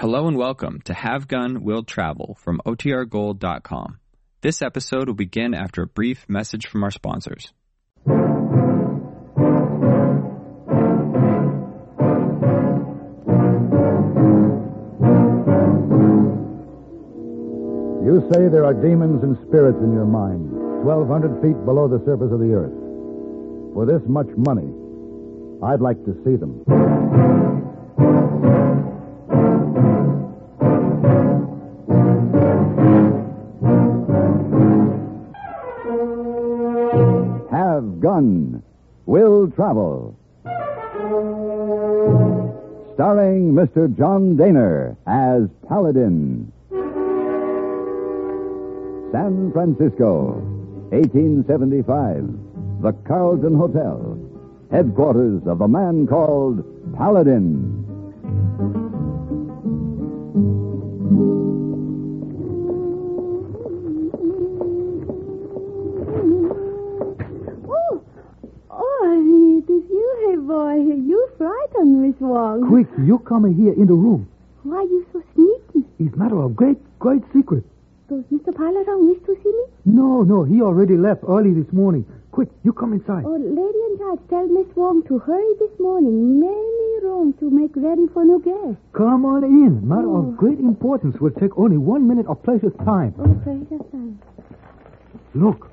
Hello and welcome to Have Gun Will Travel from OTRGold.com. This episode will begin after a brief message from our sponsors. You say there are demons and spirits in your mind, 1,200 feet below the surface of the earth. For this much money, I'd like to see them. Travel. Starring Mr. John Dehner as Paladin. San Francisco, 1875. The Carlton Hotel, headquarters of a man called Paladin. Miss Wong. Quick, you come here in the room. Why are you so sneaky? It's matter of great, great secret. Does Mr. Paladin wish to see me? No, no, he already left early this morning. Quick, you come inside. Oh, lady in charge, tell Miss Wong to hurry this morning. Many rooms to make ready for new guests. Come on in. Matter Oh. of great importance will take only one minute of precious time. Oh, precious time. Look,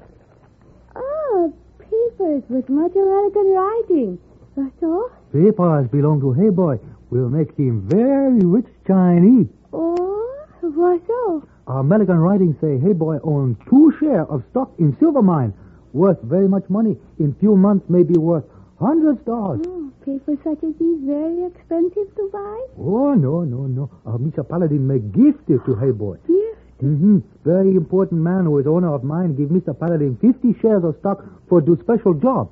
Ah, papers with much American writing. That's all? Papers belong to Hey Boy. We'll make him very rich Chinese. Oh, what so? American writing say Hey Boy owns two share of stock in silver mine, worth very much money. In few months, may be worth hundreds dollars. Oh, papers such as these very expensive to buy? Oh no, no, no. Uh, Mr. Paladin may gift it to Hey Boy. Here? Mm-hmm. Very important man who is owner of mine give Mr. Paladin 50 shares of stock for do special job.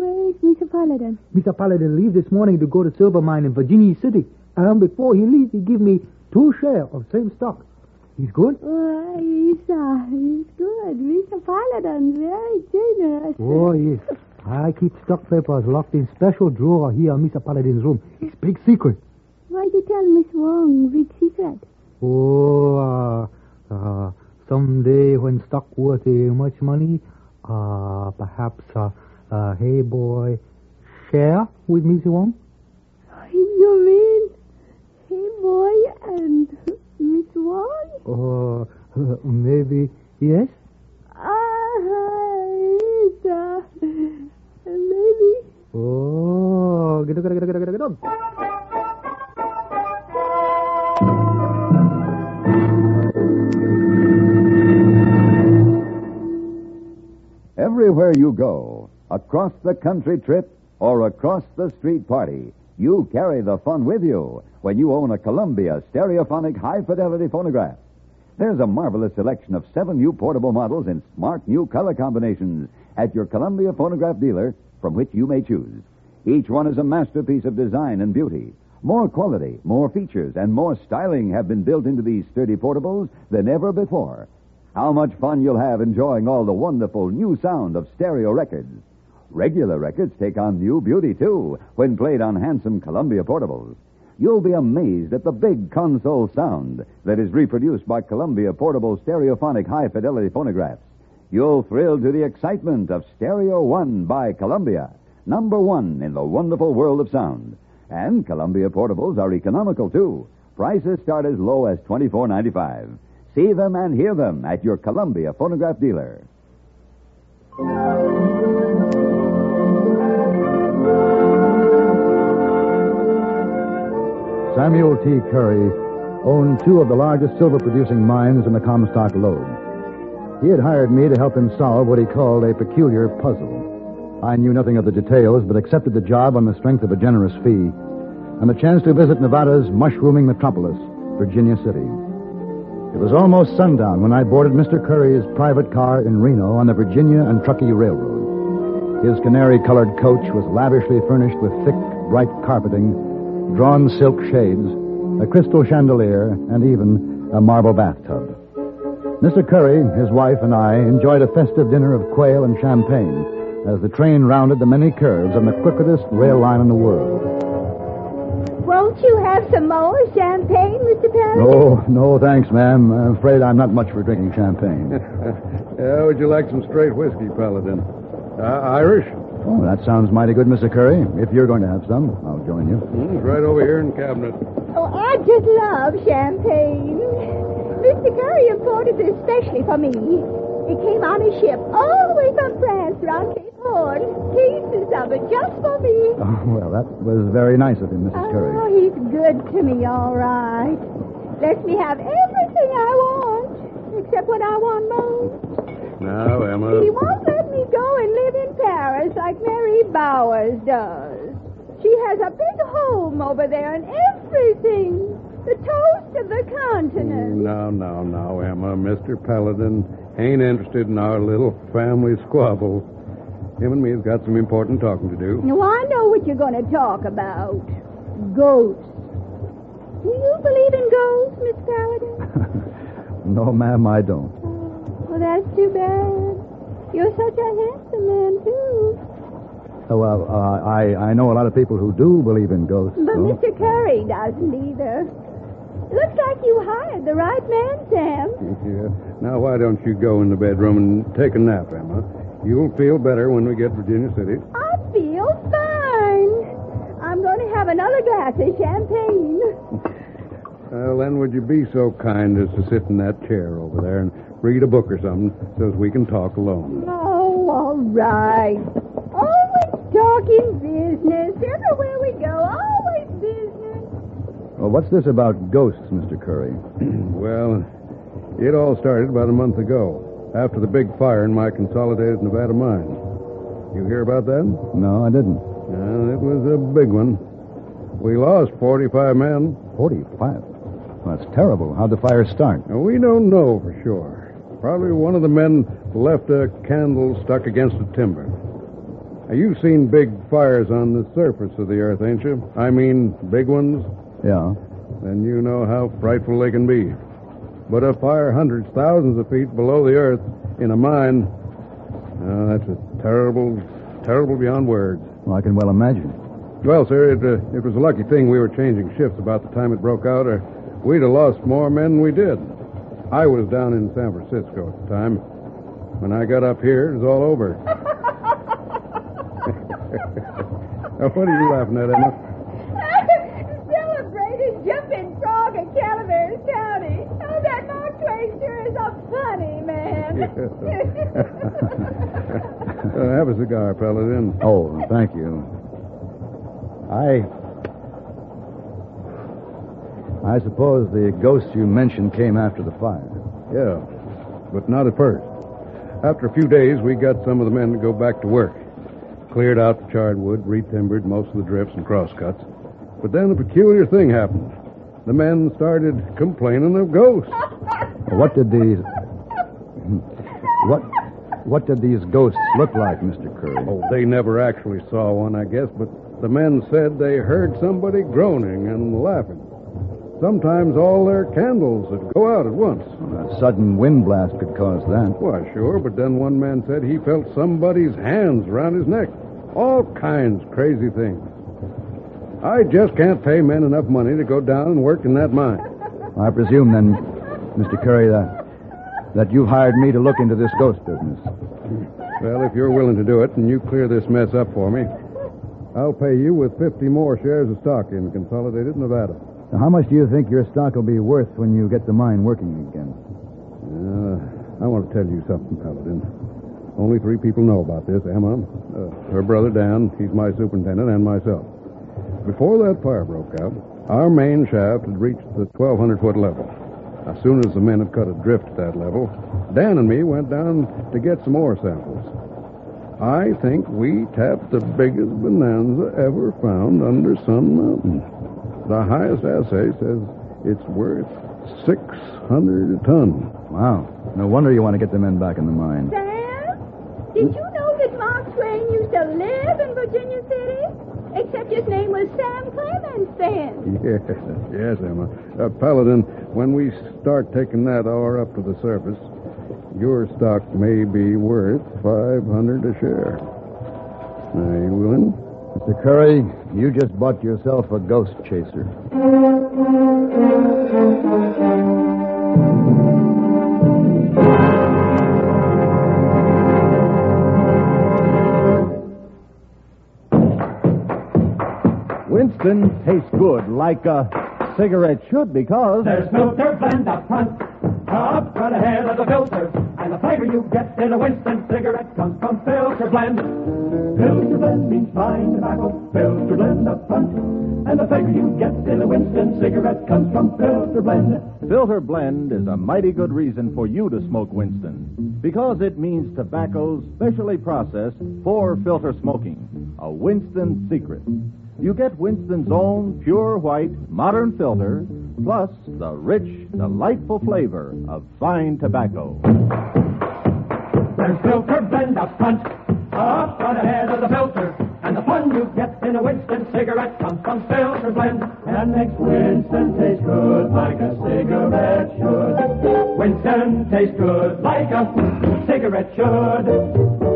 Where is Mr. Paladin? Mr. Paladin leave this morning to go to silver mine in Virginia City. And before he leaves, he give me two shares of same stock. He's good? Oh, he's, uh, he's good. Mr. Paladin, very generous. Oh, yes. I keep stock papers locked in special drawer here in Mr. Paladin's room. It's big secret. Why'd you tell Miss Wong big secret? Oh, uh, uh, someday when stock worth uh, much money, uh, perhaps, uh, uh, hey boy, share with Miss Wong? You mean, hey boy and Miss Wong? Or uh, maybe yes? Ah, it's, uh, maybe. Oh, get up, get up, get up, get up, get up. Everywhere you go, across the country trip or across the street party, you carry the fun with you when you own a Columbia stereophonic high fidelity phonograph. There's a marvelous selection of seven new portable models in smart new color combinations at your Columbia phonograph dealer from which you may choose. Each one is a masterpiece of design and beauty. More quality, more features, and more styling have been built into these sturdy portables than ever before. How much fun you'll have enjoying all the wonderful new sound of stereo records. Regular records take on new beauty, too, when played on handsome Columbia portables. You'll be amazed at the big console sound that is reproduced by Columbia portable stereophonic high fidelity phonographs. You'll thrill to the excitement of Stereo One by Columbia, number one in the wonderful world of sound. And Columbia portables are economical, too. Prices start as low as twenty-four ninety-five. See them and hear them at your Columbia phonograph dealer. Samuel T. Curry owned two of the largest silver producing mines in the Comstock Lode. He had hired me to help him solve what he called a peculiar puzzle. I knew nothing of the details, but accepted the job on the strength of a generous fee and the chance to visit Nevada's mushrooming metropolis, Virginia City. It was almost sundown when I boarded Mr. Curry's private car in Reno on the Virginia and Truckee Railroad. His canary colored coach was lavishly furnished with thick, bright carpeting, drawn silk shades, a crystal chandelier, and even a marble bathtub. Mr. Curry, his wife, and I enjoyed a festive dinner of quail and champagne as the train rounded the many curves on the crookedest rail line in the world. Won't you have some more champagne, Mr. Paladin? Oh, no, thanks, ma'am. I'm afraid I'm not much for drinking champagne. yeah, would you like some straight whiskey, Paladin? Uh, Irish? Oh, that sounds mighty good, Mr. Curry. If you're going to have some, I'll join you. Mm, it's right over here in the cabinet. Oh, I just love champagne. Mr. Curry imported this especially for me. It came on a ship all the way from France around Cape Horn. Cases of it just for me. Oh, well, that was very nice of him, Mrs. Curry. Oh, he's good to me, all right. Lets me have everything I want, except what I want most. Now, Emma. He won't let me go and live in Paris like Mary Bowers does. She has a big home over there and everything. The toast of the continent. Now, now, now, Emma. Mr. Paladin ain't interested in our little family squabble. Him and me has got some important talking to do. Now, I know what you're going to talk about. Ghosts. Do you believe in ghosts, Miss Paladin? no, ma'am, I don't. Well, that's too bad. You're such a handsome man, too. Oh, well, uh, I, I know a lot of people who do believe in ghosts. But so- Mr. Curry doesn't either. Looks like you hired the right man, Sam. Yeah. Now, why don't you go in the bedroom and take a nap, Emma? You'll feel better when we get to Virginia City. I feel fine. I'm going to have another glass of champagne. Well, then, would you be so kind as to sit in that chair over there and read a book or something so as we can talk alone? Oh, all right. Always talking business. Everywhere we go, always business. Well, what's this about ghosts, Mr. Curry? well, it all started about a month ago, after the big fire in my consolidated Nevada mine. You hear about that? No, I didn't. Well, it was a big one. We lost 45 men. 45? Well, that's terrible. How'd the fire start? Now, we don't know for sure. Probably one of the men left a candle stuck against the timber. Now, you've seen big fires on the surface of the earth, ain't you? I mean, big ones. Yeah. Then you know how frightful they can be. But a fire hundreds, thousands of feet below the earth in a mine, uh, that's a terrible, terrible beyond words. Well, I can well imagine. Well, sir, it, uh, it was a lucky thing we were changing shifts about the time it broke out, or we'd have lost more men than we did. I was down in San Francisco at the time. When I got up here, it was all over. Now, what are you laughing at, Emma? Celebrated jumping frog in Calaveras County. Oh, that Mark Twain sure is a funny man. Uh, have a cigar, Paladin. Oh, thank you. I. I suppose the ghosts you mentioned came after the fire. Yeah, but not at first. After a few days, we got some of the men to go back to work. Cleared out the charred wood, retimbered most of the drifts and crosscuts. But then a peculiar thing happened. The men started complaining of ghosts. What did these. What. What did these ghosts look like, Mr. Curry? Oh, they never actually saw one, I guess, but the men said they heard somebody groaning and laughing. Sometimes all their candles would go out at once. A sudden wind blast could cause that. Why, sure, but then one man said he felt somebody's hands around his neck. All kinds of crazy things. I just can't pay men enough money to go down and work in that mine. I presume then, Mr. Curry, that that you've hired me to look into this ghost business. Well, if you're willing to do it and you clear this mess up for me, I'll pay you with 50 more shares of stock in Consolidated Nevada. Now, how much do you think your stock will be worth when you get the mine working again? Uh, I want to tell you something, Paladin. Only three people know about this Emma, uh, her brother Dan, he's my superintendent, and myself. Before that fire broke out, our main shaft had reached the 1,200 foot level. As soon as the men had cut adrift at that level, Dan and me went down to get some more samples. I think we tapped the biggest bonanza ever found under Sun Mountain. The highest assay says it's worth 600 a ton. Wow. No wonder you want to get the men back in the mine. Sam, did you know that Mark Twain used to live in Virginia City? Except his name was Sam Clemens then. Yes, yes, Emma. Uh, Paladin, when we start taking that ore up to the surface, your stock may be worth 500 a share. Are you willing? Mr. Curry, you just bought yourself a ghost chaser. Winston tastes good, like a cigarette should, because. There's filter blend up front, up front ahead of the filter and the flavor you get in a Winston cigarette comes from filter blend. Filter blend means fine tobacco, filter blend up front, and the flavor you get in a Winston cigarette comes from filter blend. Filter blend is a mighty good reason for you to smoke Winston, because it means tobacco specially processed for filter smoking. A Winston secret. You get Winston's own pure white modern filter, plus the rich, delightful flavor of fine tobacco. There's filter blend up front, up front ahead of the filter, and the fun you get in a Winston cigarette comes from filter blend, and makes Winston taste good like a cigarette should. Winston tastes good like a cigarette should.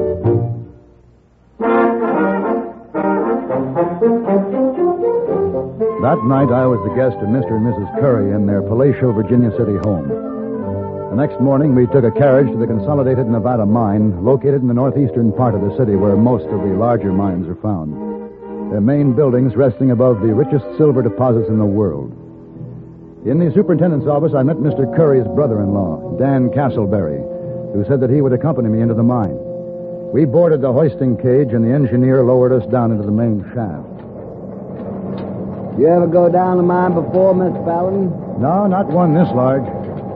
That night, I was the guest of Mr. and Mrs. Curry in their Palatial, Virginia City home. The next morning, we took a carriage to the Consolidated Nevada mine, located in the northeastern part of the city where most of the larger mines are found. Their main buildings resting above the richest silver deposits in the world. In the superintendent's office, I met Mr. Curry's brother-in-law, Dan Castleberry, who said that he would accompany me into the mine. We boarded the hoisting cage, and the engineer lowered us down into the main shaft. You ever go down the mine before, Miss Paladin? No, not one this large.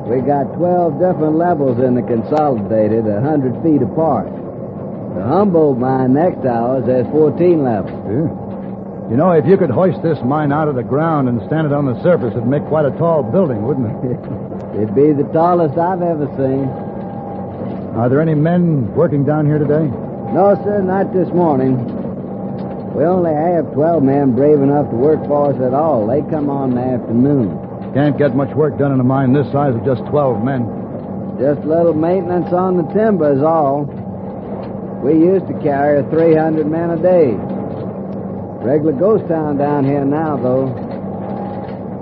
We got 12 different levels in the Consolidated, a 100 feet apart. The Humboldt mine next to ours has 14 levels. Yeah. You know, if you could hoist this mine out of the ground and stand it on the surface, it'd make quite a tall building, wouldn't it? It'd be the tallest I've ever seen. Are there any men working down here today? No, sir, not this morning. We only have 12 men brave enough to work for us at all. They come on in the afternoon. Can't get much work done in a mine this size with just 12 men. Just a little maintenance on the timber is all. We used to carry 300 men a day. Regular ghost town down here now, though.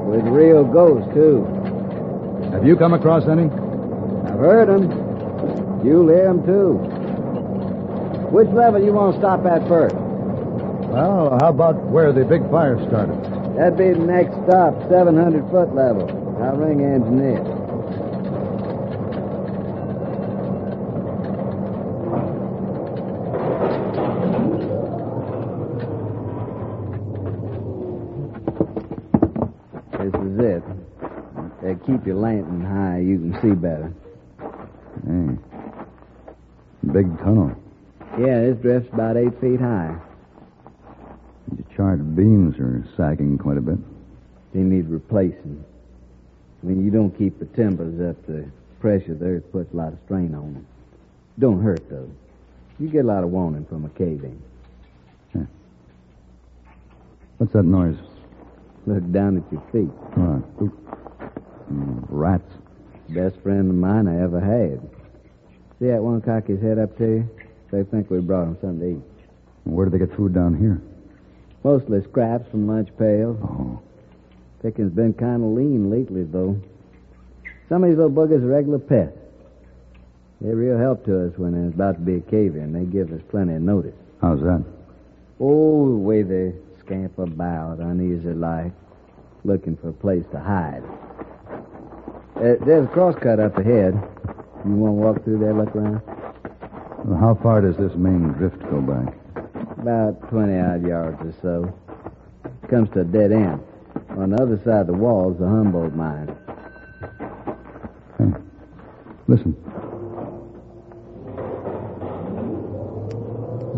With real ghosts, too. Have you come across any? I've heard 'em. You'll hear 'em, too. Which level you want to stop at first? Well, how about where the big fire started? That'd be the next stop, 700 foot level. I'll ring engineer. This is it. Uh, keep your lantern high, you can see better. Hey. Big tunnel. Yeah, this drift's about eight feet high. The charred beams are sagging quite a bit. They need replacing. When you don't keep the timbers up, the pressure of the earth puts a lot of strain on them. Don't hurt, though. You get a lot of warning from a cave in. What's that noise? Look down at your feet. What? Mm, rats. Best friend of mine I ever had. See that one cock his head up to you? They think we brought him something to eat. Where do they get food down here? Mostly scraps from lunch pails. Oh. Picking's been kind of lean lately, though. Some of these little buggers are regular pests. They're real help to us when there's about to be a cave in. They give us plenty of notice. How's that? Oh, the way they scamper about, uneasy like, looking for a place to hide. Uh, there's a crosscut up ahead. You want to walk through there, look around? Well, how far does this main drift go back? About 20 odd yards or so. Comes to a dead end. On the other side of the wall is the Humboldt mine. Hey, listen.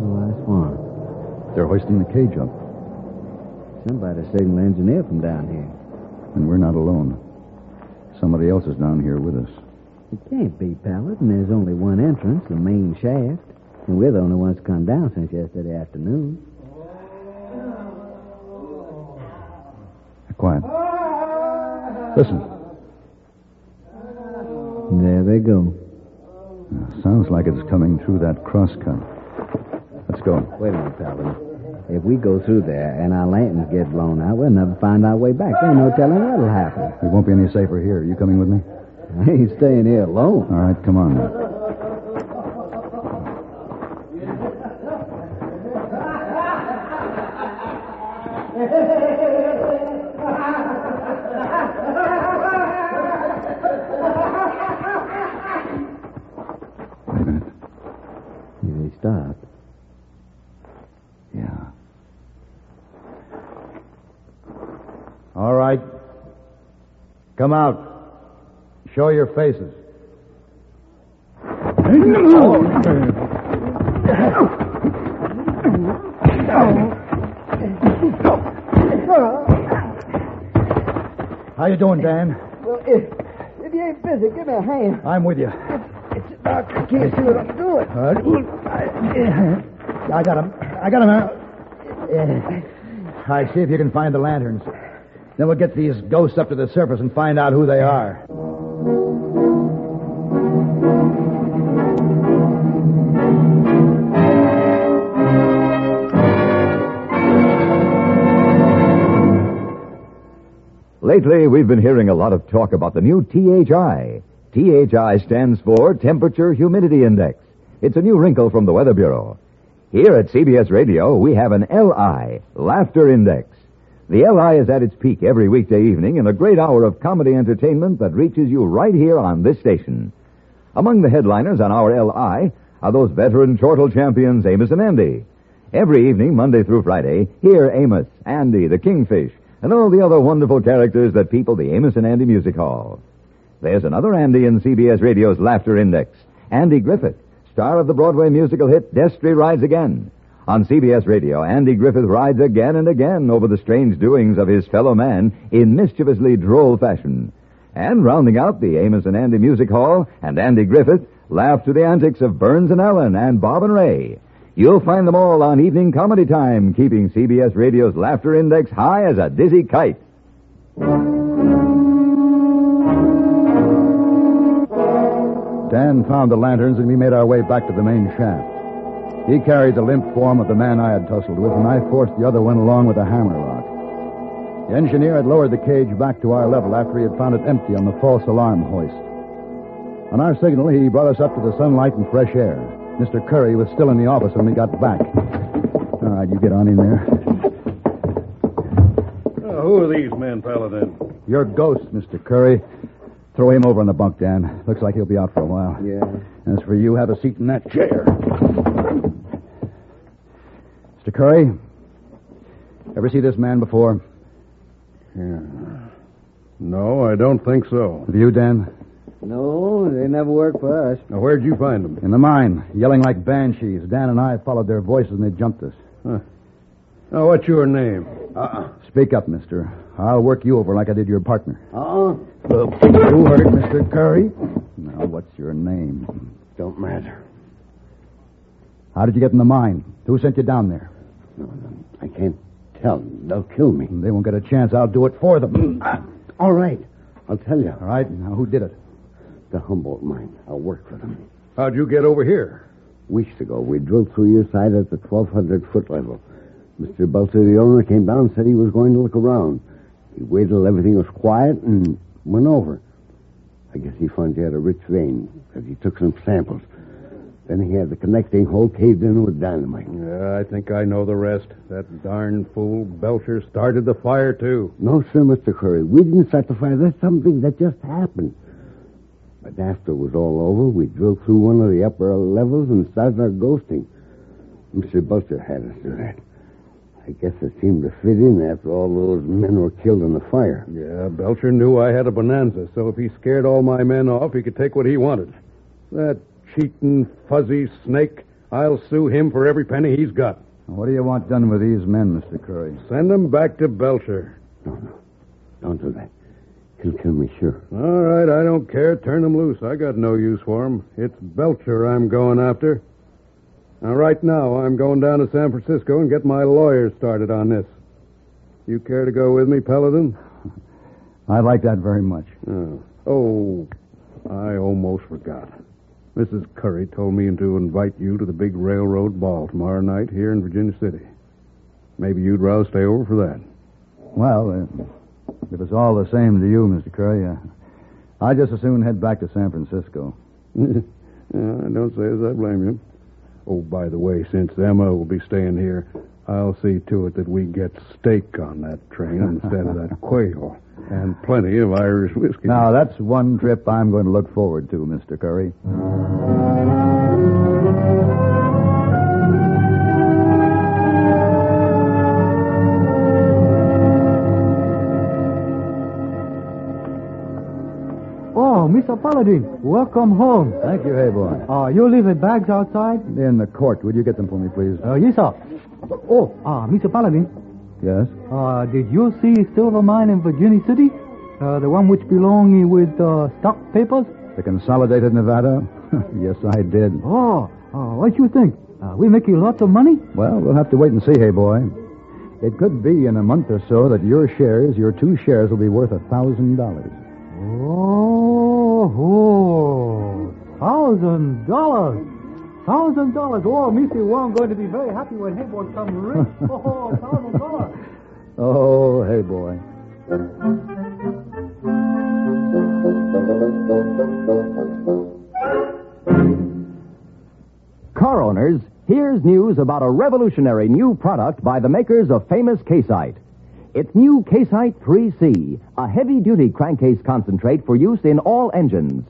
Oh, that's one. They're hoisting the cage up, Somebody signal engineer from down here. and we're not alone. Somebody else is down here with us. It can't be, Paladin. There's only one entrance, the main shaft. And we're the only ones to come down since yesterday afternoon. Quiet. Listen. There they go. Uh, Sounds like it's coming through that crosscut. Let's go. Wait a minute, Paladin. If we go through there and our lanterns get blown out, we'll never find our way back. There's no telling what'll happen. We won't be any safer here. Are You coming with me? I ain't staying here alone. All right, come on. Wait a minute. Yeah, he stopped. Yeah. All right. Come out. Show your faces. How you doing, Dan? Well, if, if you ain't busy, give me a hand. I'm with you. It's about I can't see what I'm doing. I got him. I got him. All right, see if you can find the lanterns. Then we'll get these ghosts up to the surface and find out who they are. Lately, we've been hearing a lot of talk about the new THI. THI stands for Temperature Humidity Index. It's a new wrinkle from the Weather Bureau. Here at CBS Radio, we have an LI, Laughter Index. The LI is at its peak every weekday evening in a great hour of comedy entertainment that reaches you right here on this station. Among the headliners on our LI are those veteran chortle champions Amos and Andy. Every evening, Monday through Friday, hear Amos, Andy, the Kingfish, and all the other wonderful characters that people the Amos and Andy Music Hall. There's another Andy in CBS Radio's Laughter Index, Andy Griffith, star of the Broadway musical hit Destry Rides Again. On CBS Radio, Andy Griffith rides again and again over the strange doings of his fellow man in mischievously droll fashion. And rounding out the Amos and Andy Music Hall and Andy Griffith laugh to the antics of Burns and Allen and Bob and Ray. You'll find them all on Evening Comedy Time, keeping CBS Radio's laughter index high as a dizzy kite. Dan found the lanterns and we made our way back to the main shaft. He carried the limp form of the man I had tussled with, and I forced the other one along with a hammerlock. The engineer had lowered the cage back to our level after he had found it empty on the false alarm hoist. On our signal, he brought us up to the sunlight and fresh air. Mr. Curry was still in the office when we got back. All right, you get on in there. Uh, who are these men, Paladin? Your ghost, Mr. Curry. Throw him over on the bunk, Dan. Looks like he'll be out for a while. Yeah. As for you, have a seat in that chair. Mr. Curry, ever see this man before? Yeah. No, I don't think so. Have you, Dan? No, they never worked for us. Now, where'd you find them? In the mine, yelling like banshees. Dan and I followed their voices and they jumped us. Huh. Now, what's your name? Uh-uh. Speak up, mister. I'll work you over like I did your partner. Uh-uh. You heard it, Mr. Curry. Now, what's your name? Don't matter. How did you get in the mine? Who sent you down there? No, I can't tell. them. They'll kill me. They won't get a chance. I'll do it for them. Uh, all right. I'll tell you. All right. Now, who did it? The Humboldt mine. I'll work for them. How'd you get over here? Weeks ago, we drilled through your side at the 1,200 foot level. Mr. Belcher, the owner, came down and said he was going to look around. He waited till everything was quiet and went over. I guess he found you had a rich vein because he took some samples. Then he had the connecting hole caved in with dynamite. Yeah, I think I know the rest. That darn fool Belcher started the fire, too. No, sir, Mr. Curry. We didn't start the fire. That's something that just happened. But after it was all over, we drilled through one of the upper levels and started our ghosting. Mr. Belcher had us do that. I guess it seemed to fit in after all those men were killed in the fire. Yeah, Belcher knew I had a bonanza, so if he scared all my men off, he could take what he wanted. That cheating, fuzzy snake, I'll sue him for every penny he's got. What do you want done with these men, Mr. Curry? Send them back to Belcher. No, no. Don't do that. He'll kill me, sure. All right, I don't care. Turn them loose. I got no use for 'em. It's Belcher I'm going after. Now, right now, I'm going down to San Francisco and get my lawyers started on this. You care to go with me, Paladin? I'd like that very much. Oh, oh I almost forgot. Mrs. Curry told me to invite you to the big railroad ball tomorrow night here in Virginia City. Maybe you'd rather stay over for that. Well, uh, if it's all the same to you, Mr. Curry, uh, I'd just as soon head back to San Francisco. yeah, don't say as I blame you. Oh, by the way, since Emma will be staying here, I'll see to it that we get steak on that train instead of that quail. And plenty of Irish whiskey. Now, that's one trip I'm going to look forward to, Mr. Curry. Paladin, welcome home. Thank you, hey boy. Uh, you leave the bags outside? In the court. Would you get them for me, please? Uh, yes, sir. Oh, uh, Mr. Paladin, Yes. uh, did you see silver mine in Virginia City? Uh, the one which belong with uh, stock papers? The Consolidated Nevada? yes, I did. Oh, uh, what you think? Uh, we make you lots of money? Well, we'll have to wait and see, hey boy. It could be in a month or so that your shares, your two shares, will be worth a thousand dollars. Oh, oh, thousand dollars. Thousand dollars. Oh, Mr. Wong going to be very happy when Hey Boy come rich. Oh, thousand dollars. Oh, hey boy. Car owners, here's news about a revolutionary new product by the makers of famous Casite. It's new Casite 3C, a heavy duty crankcase concentrate for use in all engines.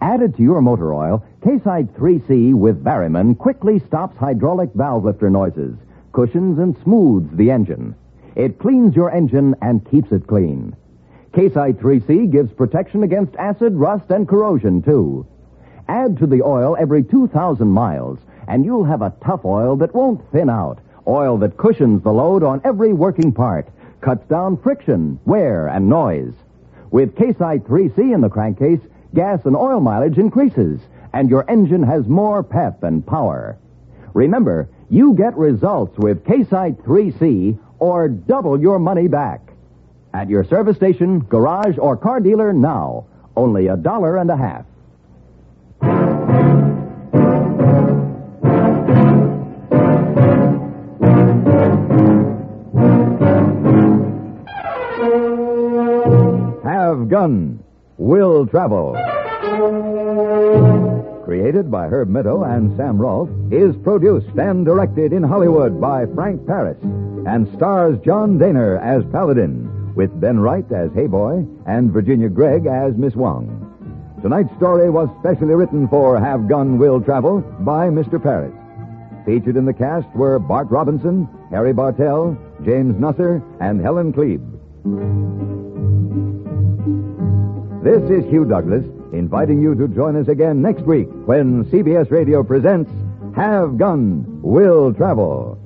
Added to your motor oil, Casite 3C with Barryman quickly stops hydraulic valve lifter noises, cushions, and smooths the engine. It cleans your engine and keeps it clean. Casite 3C gives protection against acid, rust, and corrosion, too. Add to the oil every 2,000 miles, and you'll have a tough oil that won't thin out. Oil that cushions the load on every working part, cuts down friction, wear, and noise. With Casite 3C in the crankcase, gas and oil mileage increases, and your engine has more pep and power. Remember, you get results with Casite 3C or double your money back. At your service station, garage, or car dealer now. Only a dollar and a half. Gun Will Travel. Created by Herb Meadow and Sam Rolfe, is produced and directed in Hollywood by Frank Paris and stars John Dehner as Paladin, with Ben Wright as Hey Boy and Virginia Gregg as Miss Wong. Tonight's story was specially written for Have Gun Will Travel by Mr. Paris. Featured in the cast were Bart Robinson, Harry Bartell, James Nusser, and Helen Kleeb. This is Hugh Douglas inviting you to join us again next week when CBS Radio presents Have Gun, Will Travel.